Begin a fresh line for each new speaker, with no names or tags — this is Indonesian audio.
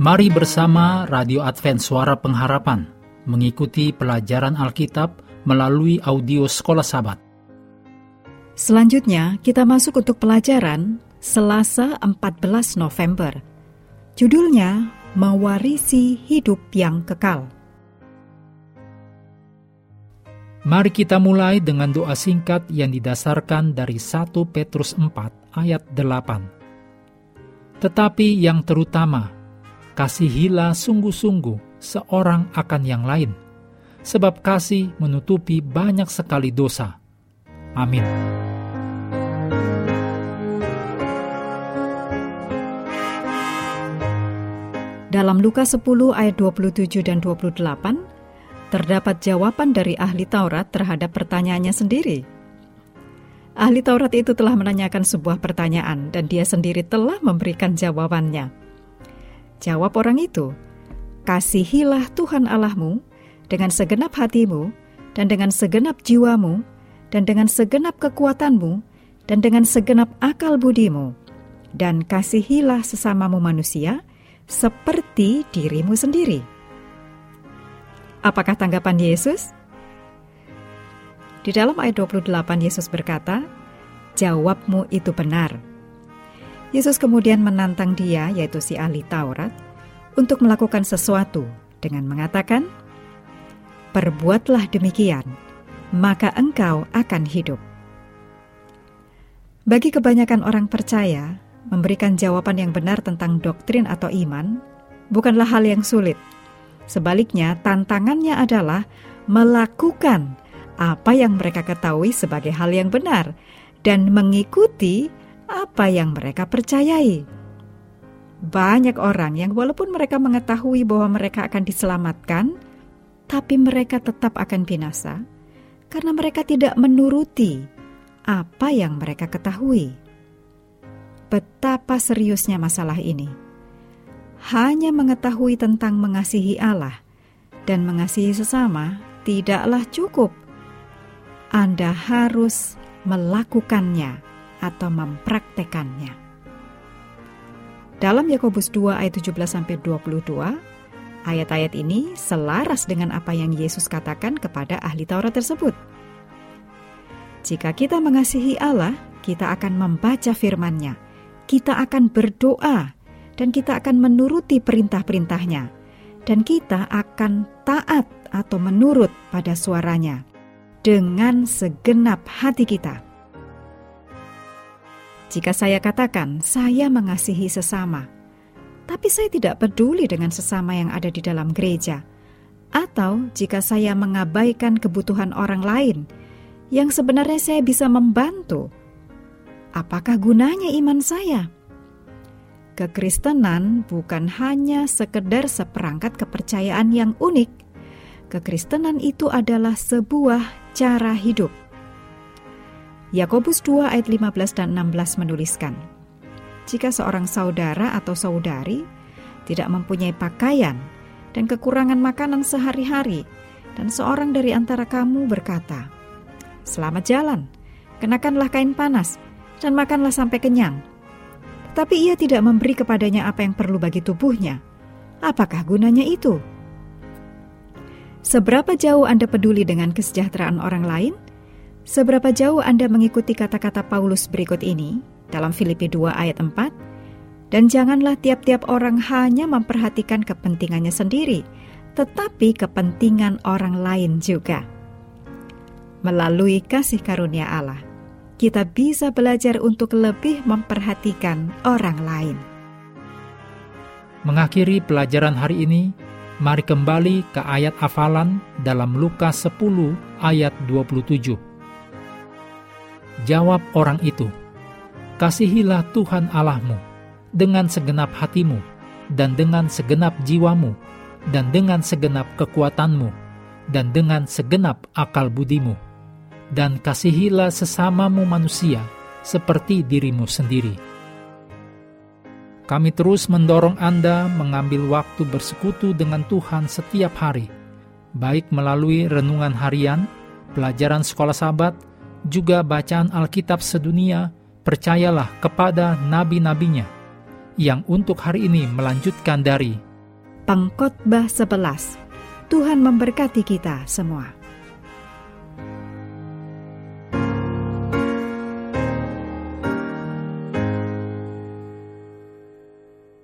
Mari bersama Radio Advent Suara Pengharapan mengikuti pelajaran Alkitab melalui audio Sekolah Sabat.
Selanjutnya, kita masuk untuk pelajaran Selasa 14 November. Judulnya Mewarisi Hidup yang Kekal.
Mari kita mulai dengan doa singkat yang didasarkan dari 1 Petrus 4 ayat 8. Tetapi yang terutama, kasihilah sungguh-sungguh seorang akan yang lain, sebab kasih menutupi banyak sekali dosa. Amin.
Dalam Lukas 10 ayat 27 dan 28, terdapat jawaban dari ahli Taurat terhadap pertanyaannya sendiri. Ahli Taurat itu telah menanyakan sebuah pertanyaan dan dia sendiri telah memberikan jawabannya. Jawab orang itu, Kasihilah Tuhan Allahmu dengan segenap hatimu, dan dengan segenap jiwamu, dan dengan segenap kekuatanmu, dan dengan segenap akal budimu. Dan kasihilah sesamamu manusia seperti dirimu sendiri. Apakah tanggapan Yesus? Di dalam ayat 28 Yesus berkata, "Jawabmu itu benar." Yesus kemudian menantang dia, yaitu si ahli Taurat, untuk melakukan sesuatu dengan mengatakan, "Perbuatlah demikian, maka engkau akan hidup." Bagi kebanyakan orang percaya, memberikan jawaban yang benar tentang doktrin atau iman bukanlah hal yang sulit. Sebaliknya, tantangannya adalah melakukan apa yang mereka ketahui sebagai hal yang benar dan mengikuti apa yang mereka percayai. Banyak orang yang walaupun mereka mengetahui bahwa mereka akan diselamatkan, tapi mereka tetap akan binasa karena mereka tidak menuruti apa yang mereka ketahui. Betapa seriusnya masalah ini. Hanya mengetahui tentang mengasihi Allah dan mengasihi sesama tidaklah cukup. Anda harus melakukannya atau mempraktekannya. Dalam Yakobus 2 ayat 17 sampai 22, ayat-ayat ini selaras dengan apa yang Yesus katakan kepada ahli Taurat tersebut. Jika kita mengasihi Allah, kita akan membaca firman-Nya, kita akan berdoa, dan kita akan menuruti perintah-perintahnya, dan kita akan taat atau menurut pada suaranya dengan segenap hati kita. Jika saya katakan saya mengasihi sesama, tapi saya tidak peduli dengan sesama yang ada di dalam gereja, atau jika saya mengabaikan kebutuhan orang lain yang sebenarnya saya bisa membantu, apakah gunanya iman saya? Kekristenan bukan hanya sekedar seperangkat kepercayaan yang unik. Kekristenan itu adalah sebuah cara hidup Yakobus 2 ayat 15 dan 16 menuliskan, Jika seorang saudara atau saudari tidak mempunyai pakaian dan kekurangan makanan sehari-hari, dan seorang dari antara kamu berkata, Selamat jalan, kenakanlah kain panas, dan makanlah sampai kenyang. Tetapi ia tidak memberi kepadanya apa yang perlu bagi tubuhnya. Apakah gunanya itu? Seberapa jauh Anda peduli dengan kesejahteraan orang lain? Seberapa jauh Anda mengikuti kata-kata Paulus berikut ini dalam Filipi 2 ayat 4? Dan janganlah tiap-tiap orang hanya memperhatikan kepentingannya sendiri, tetapi kepentingan orang lain juga. Melalui kasih karunia Allah, kita bisa belajar untuk lebih memperhatikan orang lain.
Mengakhiri pelajaran hari ini, mari kembali ke ayat hafalan dalam Lukas 10 ayat 27 Jawab orang itu, Kasihilah Tuhan Allahmu dengan segenap hatimu, dan dengan segenap jiwamu, dan dengan segenap kekuatanmu, dan dengan segenap akal budimu. Dan kasihilah sesamamu manusia seperti dirimu sendiri. Kami terus mendorong Anda mengambil waktu bersekutu dengan Tuhan setiap hari, baik melalui renungan harian, pelajaran sekolah sahabat, juga bacaan Alkitab sedunia, percayalah kepada nabi-nabinya yang untuk hari ini melanjutkan dari
Pengkhotbah 11. Tuhan memberkati kita semua.